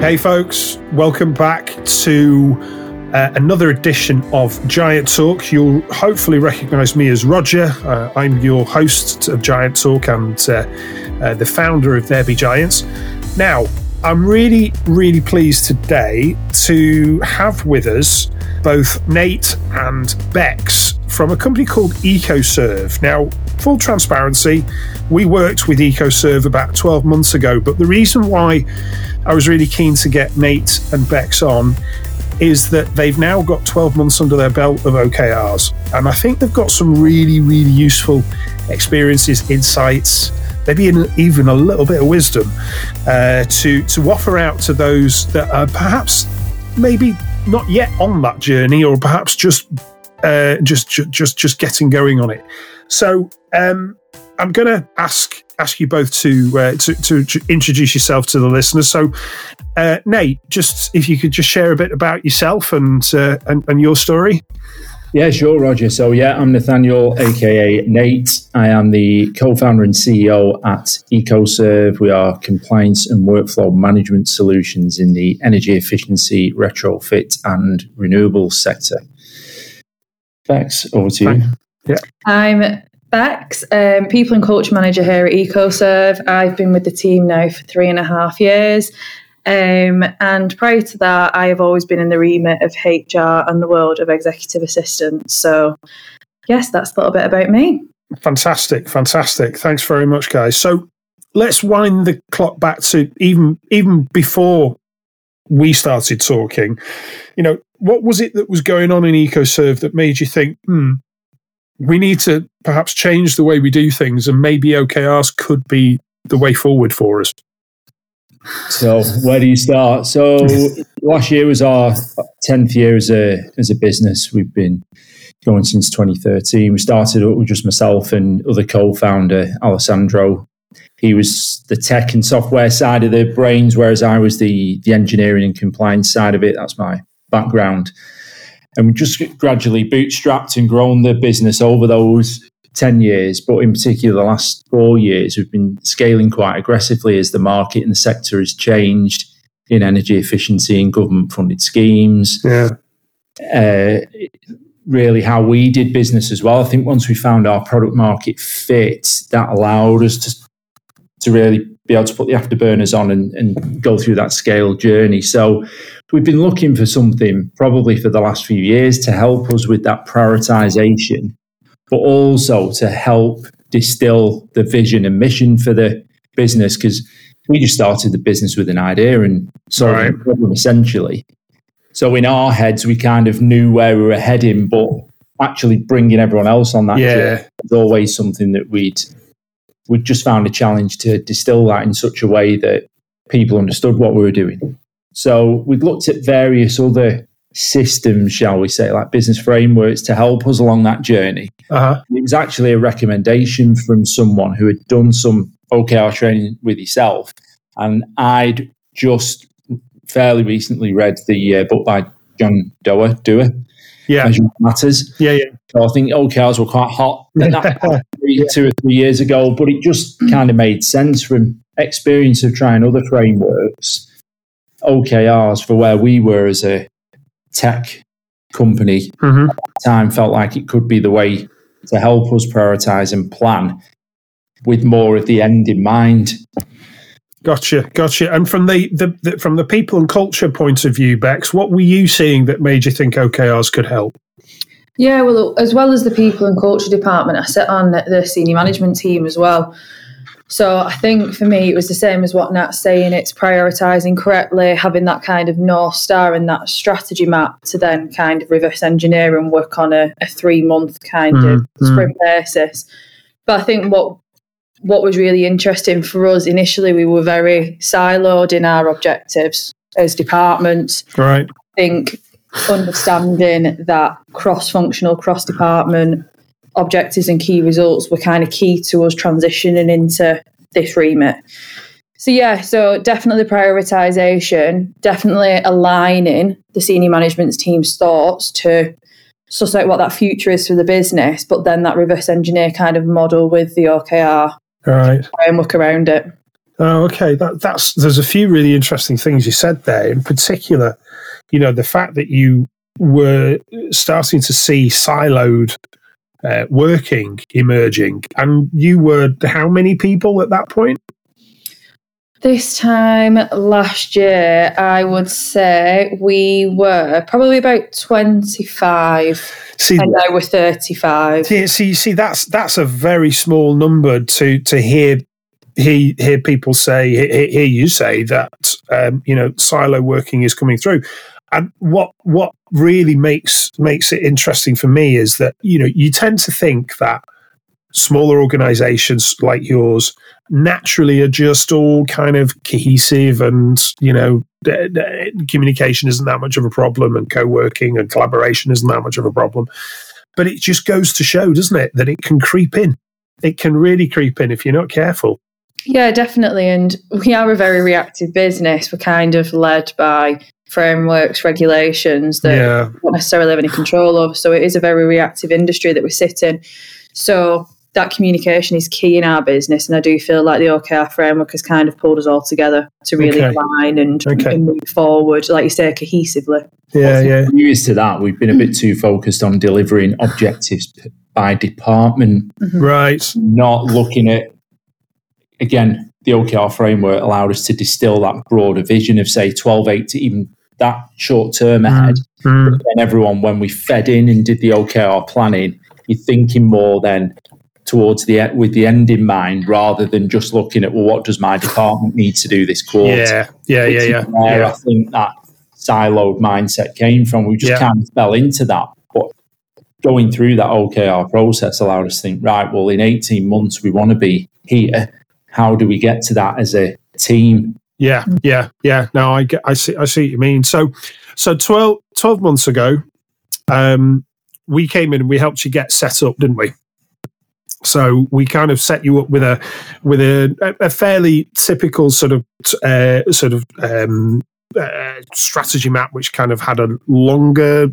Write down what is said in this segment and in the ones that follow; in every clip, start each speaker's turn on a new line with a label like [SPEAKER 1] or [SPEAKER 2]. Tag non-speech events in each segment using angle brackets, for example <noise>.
[SPEAKER 1] Hey, folks, welcome back to uh, another edition of Giant Talk. You'll hopefully recognize me as Roger. Uh, I'm your host of Giant Talk and uh, uh the founder of There Be Giants. Now, I'm really, really pleased today to have with us both Nate and Bex from a company called ECO Surv. Now, full transparency, we worked with ECO Surv about 12 months ago, but the reason why I was really keen to get Nate and Bex on is that they've now got 12 months under their belt of OKRs. And I think they've got some really, really useful experiences, insights, maybe even a little bit of wisdom uh, to, to offer out to those that are perhaps maybe not yet on that journey or perhaps just uh, just just just getting going on it. So um, I'm going to ask ask you both to, uh, to, to to introduce yourself to the listeners. So, uh, Nate, just if you could just share a bit about yourself and uh, and, and your story.
[SPEAKER 2] Yeah, sure, Roger. So, yeah, I'm Nathaniel, aka Nate. I am the co founder and CEO at ECO Surv. We are compliance and workflow management solutions in the energy efficiency, retrofit, and renewable sector. Thanks. over to you.
[SPEAKER 3] Yeah. I'm Bex, um, People and Culture Manager here at ECO Surv. I've been with the team now for three and a half years. Um, and prior to that, I have always been in the remit of HR and the world of executive assistants. So, yes, that's a little bit about me.
[SPEAKER 1] Fantastic, fantastic. Thanks very much, guys. So, let's wind the clock back to even even before we started talking. You know, what was it that was going on in ECO Surv that made you think, hmm, we need to perhaps change the way we do things, and maybe OKRs could be the way forward for us.
[SPEAKER 2] So, where do you start? So, last year was our tenth year as a as a business. We've been going since 2013. We started with just myself and other co-founder Alessandro. He was the tech and software side of the brains, whereas I was the the engineering and compliance side of it. That's my background and we just gradually bootstrapped and grown the business over those 10 years, but in particular the last four years, we've been scaling quite aggressively as the market and the sector has changed in energy efficiency and government funded schemes.
[SPEAKER 1] Yeah.
[SPEAKER 2] Uh, really, how we did business as well. I think once we found our product market fit, that allowed us to, to really be able to put the afterburners on and, and go through that scale journey. So we've been looking for something probably for the last few years to help us with that prioritization, but also to help distill the vision and mission for the business because we just started the business with an idea and solving right. a problem essentially. So in our heads, we kind of knew where we were heading, but actually bringing everyone else on that
[SPEAKER 1] yeah.
[SPEAKER 2] was always something that we'd we just found a challenge to distill that in such a way that people understood what we were doing. So we've looked at various other systems, shall we say, like business frameworks to help us along that journey.
[SPEAKER 1] Uh-huh.
[SPEAKER 2] It was actually a recommendation from someone who had done some OKR training with yourself. And I'd just fairly recently read the uh, book by John Doerr, Doerr.
[SPEAKER 1] yeah.
[SPEAKER 2] Measurement Matters.
[SPEAKER 1] Yeah, yeah.
[SPEAKER 2] So I think OKRs were quite hot <laughs> three, two or three years ago, but it just kind of made sense from experience of trying other frameworks OKRs for where we were as a tech company
[SPEAKER 1] mm-hmm.
[SPEAKER 2] time felt like it could be the way to help us prioritize and plan with more of the end in mind.
[SPEAKER 1] Gotcha, gotcha. And from the, the, the, from the people and culture point of view, Bex, what were you seeing that made you think OKRs could help?
[SPEAKER 3] Yeah, well, as well as the people and culture department, I sit on the senior management team as well. So I think for me, it was the same as what Nat's saying. It's prioritizing correctly, having that kind of north star and that strategy map to then kind of reverse engineer and work on a, a three month kind mm, of mm-hmm. sprint basis. But I think what what was really interesting for us initially, we were very siloed in our objectives as departments.
[SPEAKER 1] Right.
[SPEAKER 3] I think understanding that cross functional, cross department objectives and key results were kind of key to us transitioning into this remit. So yeah, so definitely prioritization, definitely aligning the senior management team's thoughts to suss out what that future is for the business, but then that reverse engineer kind of model with the OKR
[SPEAKER 1] right.
[SPEAKER 3] and work around it.
[SPEAKER 1] Oh, okay. That, that's there's a few really interesting things you said there. In particular, you know, the fact that you were starting to see siloed uh, working emerging, and you were how many people at that point?
[SPEAKER 3] This time last year, I would say we were probably about 25 see, and now we're 35.
[SPEAKER 1] Yeah, see, see, that's that's a very small number to to hear hear, hear people say, hear, hear you say that um, you know silo working is coming through. And what what really makes makes it interesting for me is that you know you tend to think that smaller organizations like yours naturally are just all kind of cohesive and you know communication isn't that much of a problem and co-working and collaboration isn't that much of a problem. But it just goes to show doesn't it that it can creep in. It can really creep in if you're not careful.
[SPEAKER 3] Yeah definitely. And we are a very reactive business. We're kind of led by frameworks, regulations that yeah. we don't necessarily have any control of. So it is a very reactive industry that we sit in. So that communication is key in our business, and I do feel like the OKR framework has kind of pulled us all together to really okay. align and, okay. and, move forward, like you say, cohesively.
[SPEAKER 1] Yeah, yeah.
[SPEAKER 2] News to that, we've been a bit too focused on delivering objectives by department,
[SPEAKER 1] mm-hmm. right?
[SPEAKER 2] Not looking at again the OKR framework allowed us to distill that broader vision of say 12, 8 to even that short term ahead. Mm-hmm. But then everyone, when we fed in and did the OKR planning, you're thinking more then towards the with the end in mind rather than just looking at well what does my department need to do this quarter
[SPEAKER 1] yeah yeah yeah yeah,
[SPEAKER 2] where yeah. i think that siloed mindset came from we just yeah. kind of fell into that but going through that okr process allowed us to think right well in 18 months we want to be here how do we get to that as a team
[SPEAKER 1] yeah yeah yeah no i get i see i see what you mean so so 12 12 months ago um we came in and we helped you get set up didn't we so we kind of set you up with a with a, a fairly typical sort of uh, sort of um, uh, strategy map, which kind of had a longer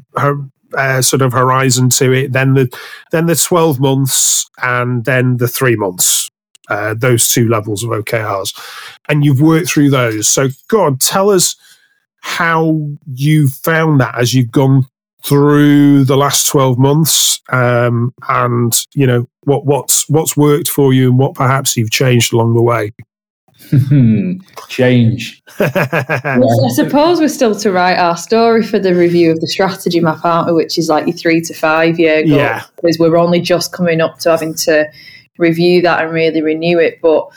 [SPEAKER 1] uh, sort of horizon to it. Then the then the twelve months, and then the three months. Uh, those two levels of OKRs, and you've worked through those. So, God, tell us how you found that as you've gone through the last 12 months um, and you know what what's what's worked for you and what perhaps you've changed along the way. <laughs>
[SPEAKER 2] Change. <laughs>
[SPEAKER 3] I suppose we're still to write our story for the review of the strategy map aren't we? Which is like your three to five year goal.
[SPEAKER 1] Yeah.
[SPEAKER 3] Because we're only just coming up to having to review that and really renew it but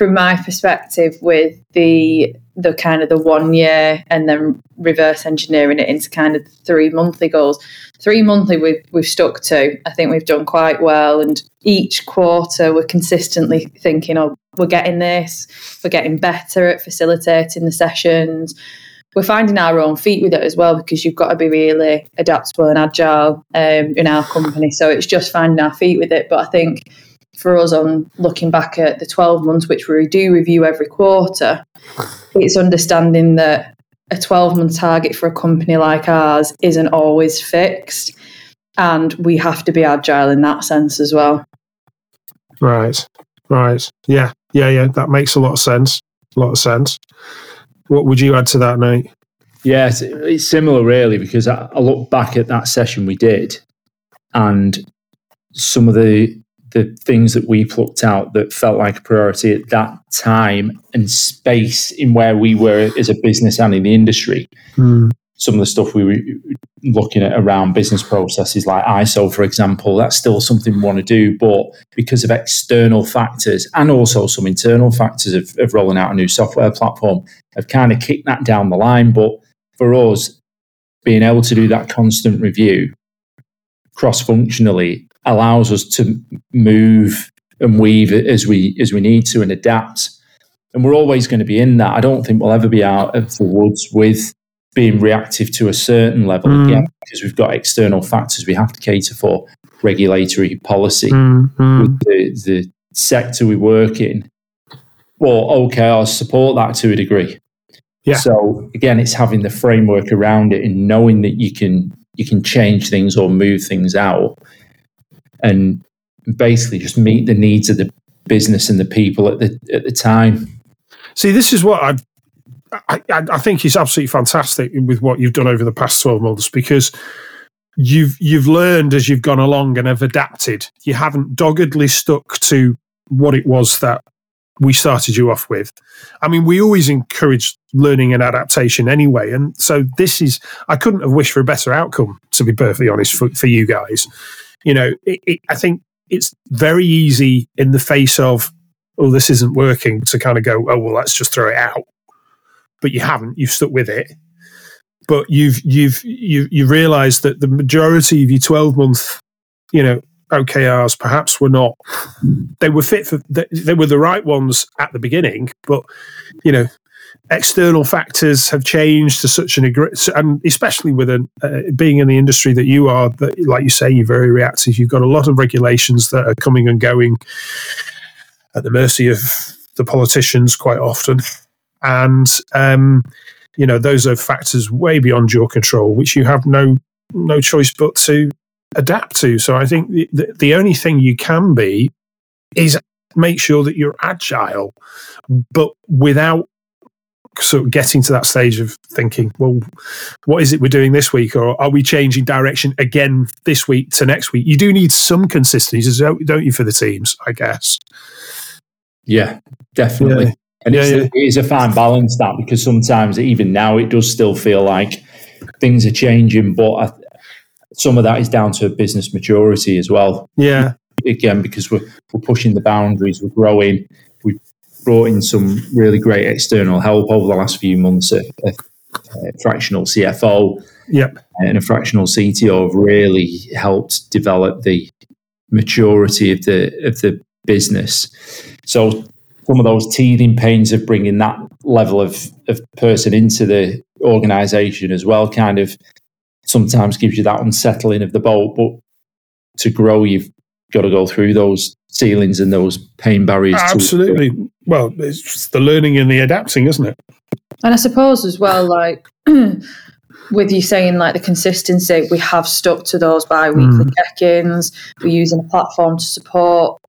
[SPEAKER 3] from my perspective with the the kind of the one year and then reverse engineering it into kind of three monthly goals. Three monthly we've we've stuck to. I think we've done quite well and each quarter we're consistently thinking, oh, we're getting this, we're getting better at facilitating the sessions. We're finding our own feet with it as well because you've got to be really adaptable and agile um, in our company. So it's just finding our feet with it. But I think for us on looking back at the 12 months, which we do review every quarter, it's understanding that a 12 month target for a company like ours isn't always fixed. And we have to be agile in that sense as well.
[SPEAKER 1] Right, right. Yeah, yeah, yeah. That makes a lot of sense. A lot of sense. What would you add to that, Nate?
[SPEAKER 2] Yeah, it's, it's similar, really, because I, I look back at that session we did and some of the the things that we plucked out that felt like a priority at that time and space in where we were as a business and in the industry.
[SPEAKER 1] Mm.
[SPEAKER 2] Some of the stuff we were looking at around business processes like ISO, for example, that's still something we want to do. But because of external factors and also some internal factors of, of rolling out a new software platform, have kind of kicked that down the line. But for us, being able to do that constant review cross functionally allows us to move and weave as we as we need to and adapt. And we're always going to be in that. I don't think we'll ever be out of the woods with being reactive to a certain level mm. again, because we've got external factors we have to cater for, regulatory policy
[SPEAKER 1] mm, mm.
[SPEAKER 2] with the, the sector we work in. Well, okay, I'll support that to a degree.
[SPEAKER 1] Yeah.
[SPEAKER 2] So again, it's having the framework around it and knowing that you can you can change things or move things out and basically just meet the needs of the business and the people at the at the time.
[SPEAKER 1] See, this is what I've, I, I, think is absolutely fantastic with what you've done over the past 12 months because you've you've learned as you've gone along and have adapted. You haven't doggedly stuck to what it was that we started you off with. I mean, we always encourage learning and adaptation anyway. And so this is, I couldn't have wished for a better outcome, to be perfectly honest, for, for you guys. You know, it, it, I think it's very easy in the face of, oh, this isn't working to kind of go, oh, well, let's just throw it out. But you haven't, you've stuck with it. But you've, you've, you, you realized that the majority of your 12 month, you know, OKRs perhaps were not they were fit for they were the right ones at the beginning, but you know external factors have changed to such an degree, and especially with a, uh, being in the industry that you are, that like you say, you're very reactive. You've got a lot of regulations that are coming and going at the mercy of the politicians quite often, and um, you know those are factors way beyond your control, which you have no no choice but to adapt to. So I think the, the only thing you can be is make sure that you're agile, but without sort of getting to that stage of thinking, well, what is it we're doing this week, or are we changing direction again this week to next week? You do need some consistency, don't you, for the teams? I guess.
[SPEAKER 2] Yeah, definitely. Yeah. And yeah, it's, yeah. A, it is a fine balance that because sometimes even now it does still feel like things are changing, but I, some of that is down to business maturity as well.
[SPEAKER 1] Yeah.
[SPEAKER 2] Again, because we're, we're pushing the boundaries, we're growing. Brought in some really great external help over the last few months. A, a, a fractional CFO
[SPEAKER 1] yep.
[SPEAKER 2] and a fractional CTO have really helped develop the maturity of the of the business. So some of those teething pains of bringing that level of, of person into the organization as well kind of sometimes gives you that unsettling of the boat. But to grow, you've got to go through those ceilings and those pain barriers.
[SPEAKER 1] Absolutely. Well, it's the learning and the adapting, isn't it?
[SPEAKER 3] And I suppose as well, like <clears throat> with you saying like the consistency, we have stuck to those bi-weekly mm. check-ins. We're using a platform to support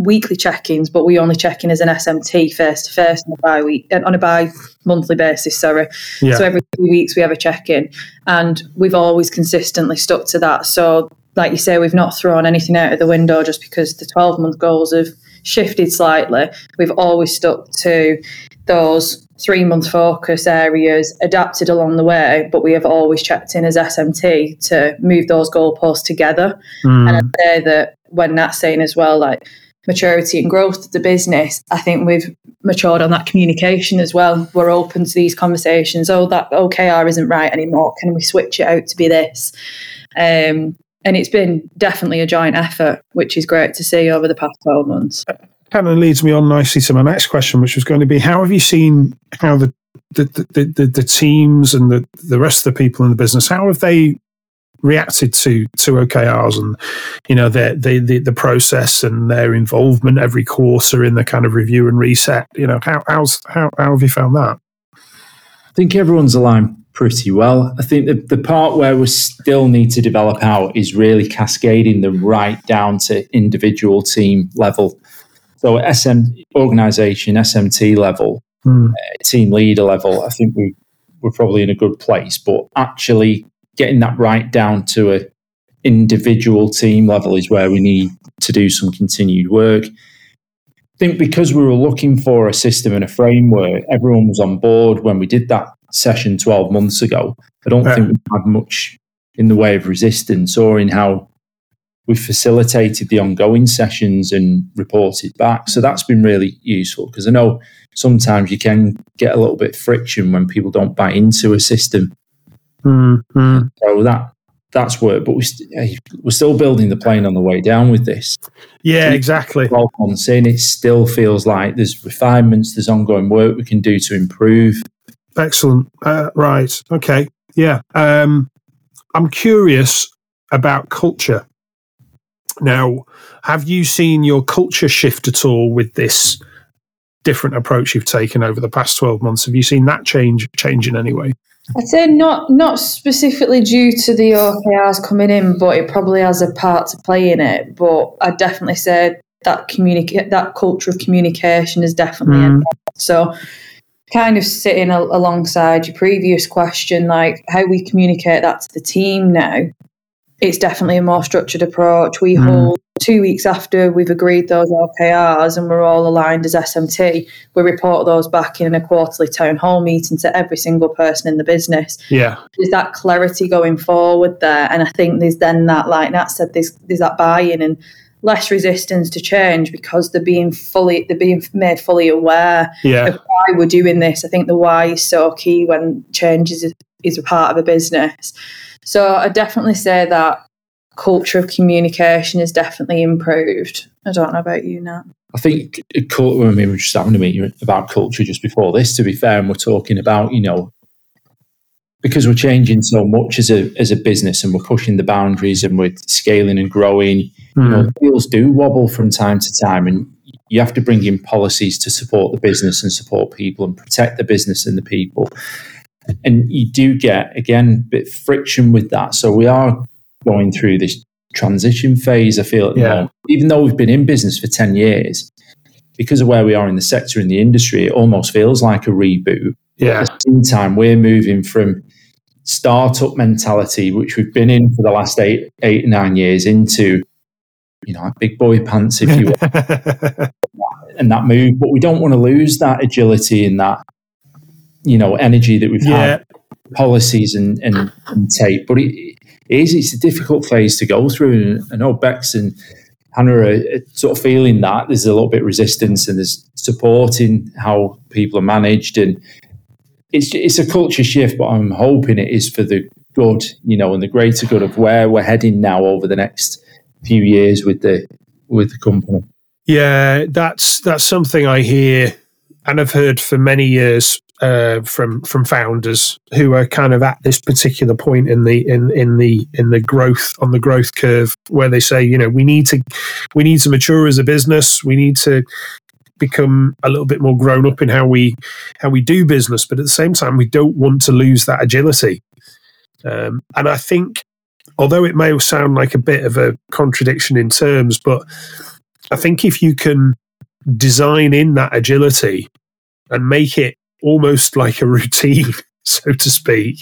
[SPEAKER 3] weekly check-ins, but we only check in as an SMT face to face on a bi week uh, on a bi monthly basis. Sorry, yeah. so every two weeks we have a check-in, and we've always consistently stuck to that. So, like you say, we've not thrown anything out of the window just because the twelve month goals have shifted slightly. We've always stuck to those three month focus areas adapted along the way, but we have always checked in as SMT to move those goalposts together. Mm. And I'd say that when that's saying as well, like maturity and growth of the business, I think we've matured on that communication as well. We're open to these conversations. Oh, that OKR isn't right anymore. Can we switch it out to be this? Um, and it's been definitely a giant effort, which is great to see over the past 12 months.
[SPEAKER 1] Kind of leads me on nicely to my next question, which was going to be how have you seen how the the, the, the, the teams and the, the rest of the people in the business, how have they reacted to to OKRs and you know the, the the the process and their involvement every quarter in the kind of review and reset. You know how how's how how have you found that?
[SPEAKER 2] I think everyone's aligned pretty well. I think the, the part where we still need to develop out is really cascading the right down to individual team level. So SM organization, SMT level, mm. uh, team leader level, I think we we're probably in a good place. But actually getting that right down to a individual team level is where we need to do some continued work. I think because we were looking for a system and a framework, everyone was on board when we did that session 12 months ago. I don't yeah. think we had much in the way of resistance or in how we facilitated the ongoing sessions and reported back. So that's been really useful because I know sometimes you can get a little bit friction when people don't buy into a system
[SPEAKER 1] Mm-hmm.
[SPEAKER 2] So that that's work, but we st- we're still building the plane on the way down with this.
[SPEAKER 1] Yeah, exactly.
[SPEAKER 2] Twelve months in, it still feels like there's refinements, there's ongoing work we can do to improve.
[SPEAKER 1] Excellent. Uh, right. Okay. Yeah. Um, I'm curious about culture. Now, have you seen your culture shift at all with this different approach you've taken over the past 12 months? Have you seen that change change in any way?
[SPEAKER 3] I'd say not not specifically due to the OKRs coming in, but it probably has a part to play in it. But I'd definitely say that communicate that culture of communication is definitely mm. so kind of sitting a- alongside your previous question like how we communicate that to the team now it's definitely a more structured approach we mm. hold two weeks after we've agreed those OKRs and we're all aligned as SMT, we report those back in a quarterly town hall meeting to every single person in the business.
[SPEAKER 1] Yeah.
[SPEAKER 3] There's that clarity going forward there. And I think there's then that, like Nat said, there's, there's that buy in and less resistance to change because they're being fully they're being made fully aware
[SPEAKER 1] yeah.
[SPEAKER 3] of why we're doing this. I think the why is so key when change is, is a part of a business. So I definitely say that culture of communication is definitely improved. I don't know about you now.
[SPEAKER 2] I think I mean, we were just having a meeting about culture just before this, to be fair, and we're talking about, you know, because we're changing so much as a as a business and we're pushing the boundaries and we're scaling and growing, mm. you know, hmm. wheels do wobble from time to time and you have to bring in policies to support the business and support people and protect the business and the people. And you do get again a bit friction with that. So we are going through this transition phase, I feel, yeah. even though we've been in business for 10 years, because of where we are in the sector in the industry, it almost feels like a reboot.
[SPEAKER 1] Yeah.
[SPEAKER 2] At the same time, we're moving from startup mentality, which we've been in for the last eight, eight, nine years, into, you know, big boy pants, if you will, <laughs> and that move. But we don't want to lose that agility and that, you know, energy that we've yeah. had, policies and, and, and tape. But it, is it's a difficult phase to go through. And I know Bex and Hannah are sort of feeling that there's a little bit of resistance and there's supporting how people are managed. And it's, it's a culture shift, but I'm hoping it is for the good, you know, and the greater good of where we're heading now over the next few years with the with the company.
[SPEAKER 1] Yeah, that's that's something I hear and I've heard for many years uh, from from founders who are kind of at this particular point in the in in the in the growth on the growth curve where they say you know we need to we need to mature as a business we need to become a little bit more grown up in how we how we do business but at the same time we don't want to lose that agility. Um, and I think although it may sound like a bit of a contradiction in terms but I think if you can design in that agility and make it almost like a <laughs> routine, so to speak,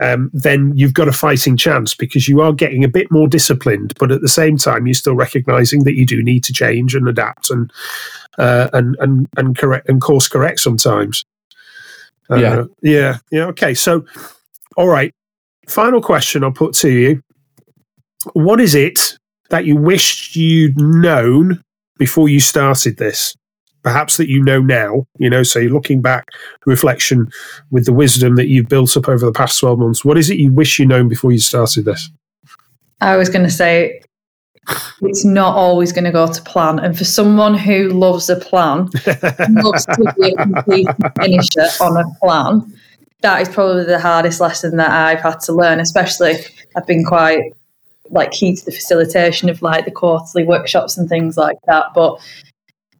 [SPEAKER 1] um, then you've got a fighting chance because you are getting a bit more disciplined, but at the same time, you're still recognizing that you do need to change and adapt and uh, and and and correct and course correct sometimes. Uh, yeah, yeah, yeah. Okay, so all right. Final question I'll put to you: What is it that you wished you'd known before you started this? perhaps that you know now, you know, so you're looking back, reflection with the wisdom that you've built up over the past 12 months. What is it you wish you'd known before you started this?
[SPEAKER 3] I was going to say it's not always going to go to plan. And for someone who loves a plan, <laughs> loves to be a complete finisher on a plan, that is probably the hardest lesson that I've had to learn, especially I've been quite like key to the facilitation of like the quarterly workshops and things like that. But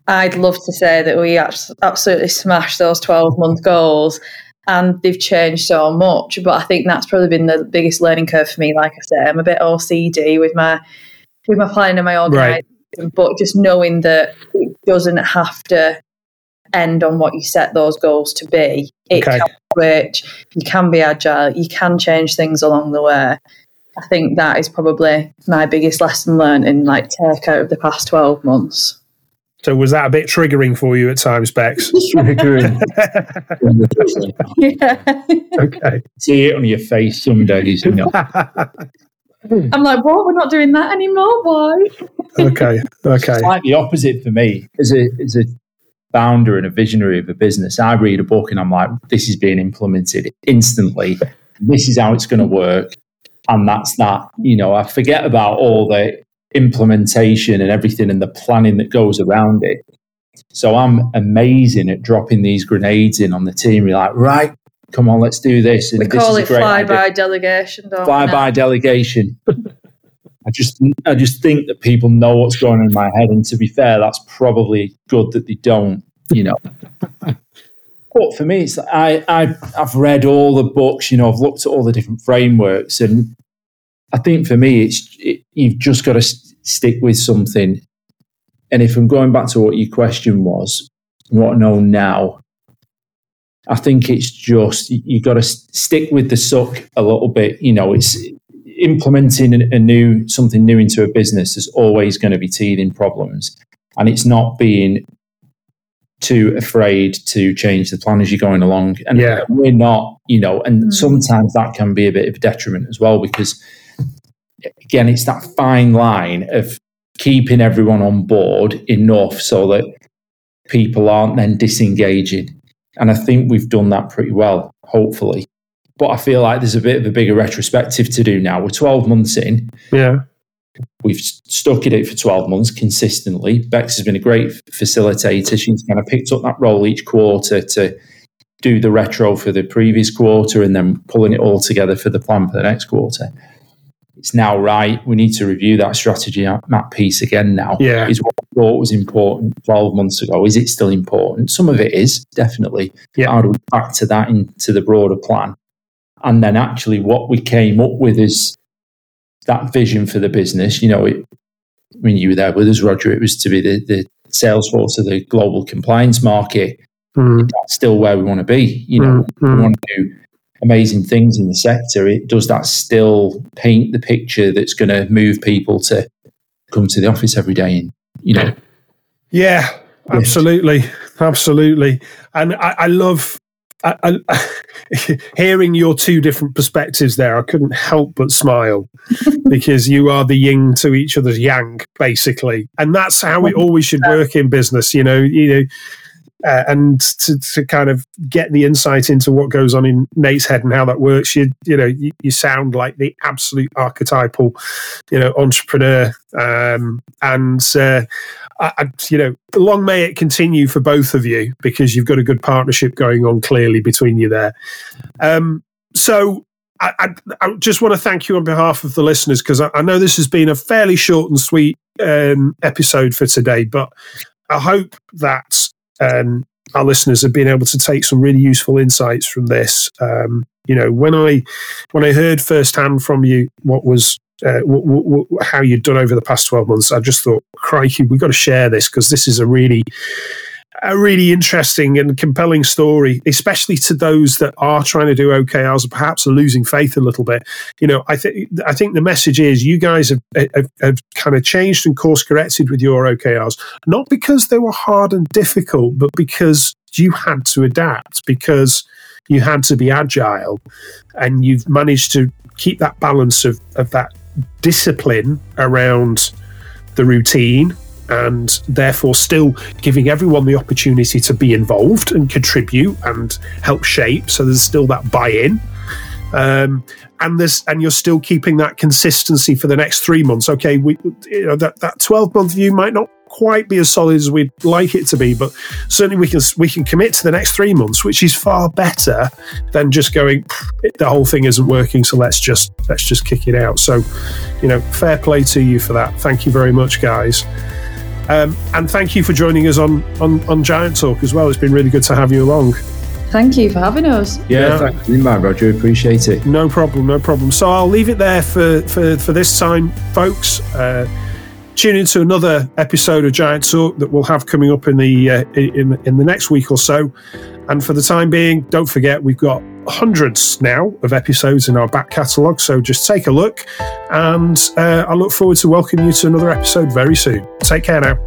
[SPEAKER 3] I'd love to say that we absolutely smashed those 12 month goals and they've changed so much. But I think that's probably been the biggest learning curve for me. Like I said, I'm a bit OCD with my with my planning and my organisation, right. but just knowing that it doesn't have to end on what you set those goals to be. It okay. can switch, you can be agile, you can change things along the way. I think that is probably my biggest lesson learned in like take out of the past 12 months.
[SPEAKER 1] So was that a bit triggering for you at times, Bex? <laughs> triggering. <laughs> <laughs>
[SPEAKER 3] yeah.
[SPEAKER 1] Okay.
[SPEAKER 2] See it on your face some days. You know.
[SPEAKER 3] I'm like, what? We're not doing that anymore. Why?
[SPEAKER 1] okay. <laughs> Okay.
[SPEAKER 2] It's like the opposite for me. As a as a founder and a visionary of a business, I read a book and I'm like, this is being implemented instantly. This is how it's going to work. And that's that. You know, I forget about all the implementation and everything and the planning that goes around it. So I'm amazing at dropping these grenades in on the team. You're like, right, come on, let's do this.
[SPEAKER 3] And we call it fly by delegation.
[SPEAKER 2] Fly by delegation. I just, I just think that people know what's going on in my head, and to be fair, that's probably good that they don't. You know. but for me, it's I, I, I've read all the books. You know, I've looked at all the different frameworks, and I think for me, it's it, you've just got to st- stick with something and if I'm going back to what your question was, what I know now, I think it's just you got to stick with the suck a little bit. You know, it's implementing a new something new into a business is always going to be teething problems, and it's not being too afraid to change the plan as you're going along. And
[SPEAKER 1] Yeah.
[SPEAKER 2] we're not, you know, and
[SPEAKER 3] Mm.
[SPEAKER 2] sometimes that can be a bit of a detriment as well because again, it's that fine line of keeping everyone on board enough so that people aren't then disengaging. And I think we've done that pretty well, hopefully. But I feel like there's a bit of a bigger retrospective to do now. We're 12 months in.
[SPEAKER 1] Yeah.
[SPEAKER 2] We've stuck at it for 12 months consistently. Bex has been a great facilitator. She's kind of picked up that role each quarter to do the retro for the previous quarter and then pulling it all together for the plan for the next quarter. It's now right. We need to review that strategy map piece again now.
[SPEAKER 1] Yeah.
[SPEAKER 2] Is what we thought was important 12 months ago. Is it still important? Some of it is, definitely.
[SPEAKER 1] Yeah.
[SPEAKER 2] How do we factor that into the broader plan? And then actually what we came up with is that vision for the business. You know, it, when you were there with us, Roger, it was to be the, the Salesforce of the global compliance market.
[SPEAKER 1] Mm,
[SPEAKER 2] That's still where we want to be. You know,
[SPEAKER 1] mm.
[SPEAKER 2] we want to do amazing things in the sector. It does that still paint the picture that's going to move people to come to the office every day and you know
[SPEAKER 1] Yeah, absolutely, absolutely, and I, I love I, I, <laughs> hearing your two different perspectives there. I couldn't help but smile <laughs> because you are the yin to each other's yang, basically, and that's how it always should work in business. You know, you know. Uh, and to, to kind of get the insight into what goes on in Nate's head and how that works, you you know you, you sound like the absolute archetypal, you know, entrepreneur. Um, and uh, I, I, you know, long may it continue for both of you because you've got a good partnership going on clearly between you there. Um, so I, I, just want to thank you on behalf of the listeners because I, I know this has been a fairly short and sweet um, episode for today, but I hope that um, our listeners have been able to take some really useful insights from this. Um, you know, when I when I heard firsthand from you what was uh, w- w- w- how you'd done over the past 12 months, I just thought, crikey, we've got to share this because this is a really, a really interesting and compelling story, especially to those that are trying to do OKRs, perhaps are losing faith a little bit. You know, I think I think the message is you guys have, have, have kind of changed and course corrected with your OKRs, not because they were hard and difficult, but because you had to adapt, because you had to be agile, and you've managed to keep that balance of, of that discipline around the routine and therefore still giving everyone the opportunity to be involved and contribute and help shape so there's still that buy-in. Um, and this and you're still keeping that consistency for the next three months. Okay we you know that that 12 month view might not quite be as solid as we'd like it to be but certainly we can we can commit to the next three months which is far better than just going the whole thing isn't working so let's just let's just kick it out. So you know fair play to you for that. Thank you very much guys um, and thank you for joining us on, on on giant talk as well it's been really good to have you along
[SPEAKER 3] Thank you for having us.
[SPEAKER 2] yeah,
[SPEAKER 1] Yeah.
[SPEAKER 2] thanks for the invite, Roger appreciate it
[SPEAKER 1] No problem, no problem. So I'll leave it there for for, for this time, folks. Uh, tune into another episode of Giant Talk that we'll have coming up in the uh, in in the next week or so. And for the time being, don't forget we've got hundreds now of episodes in our back catalogue. So just take a look, and uh, I look forward to welcoming you to another episode very soon. Take care now.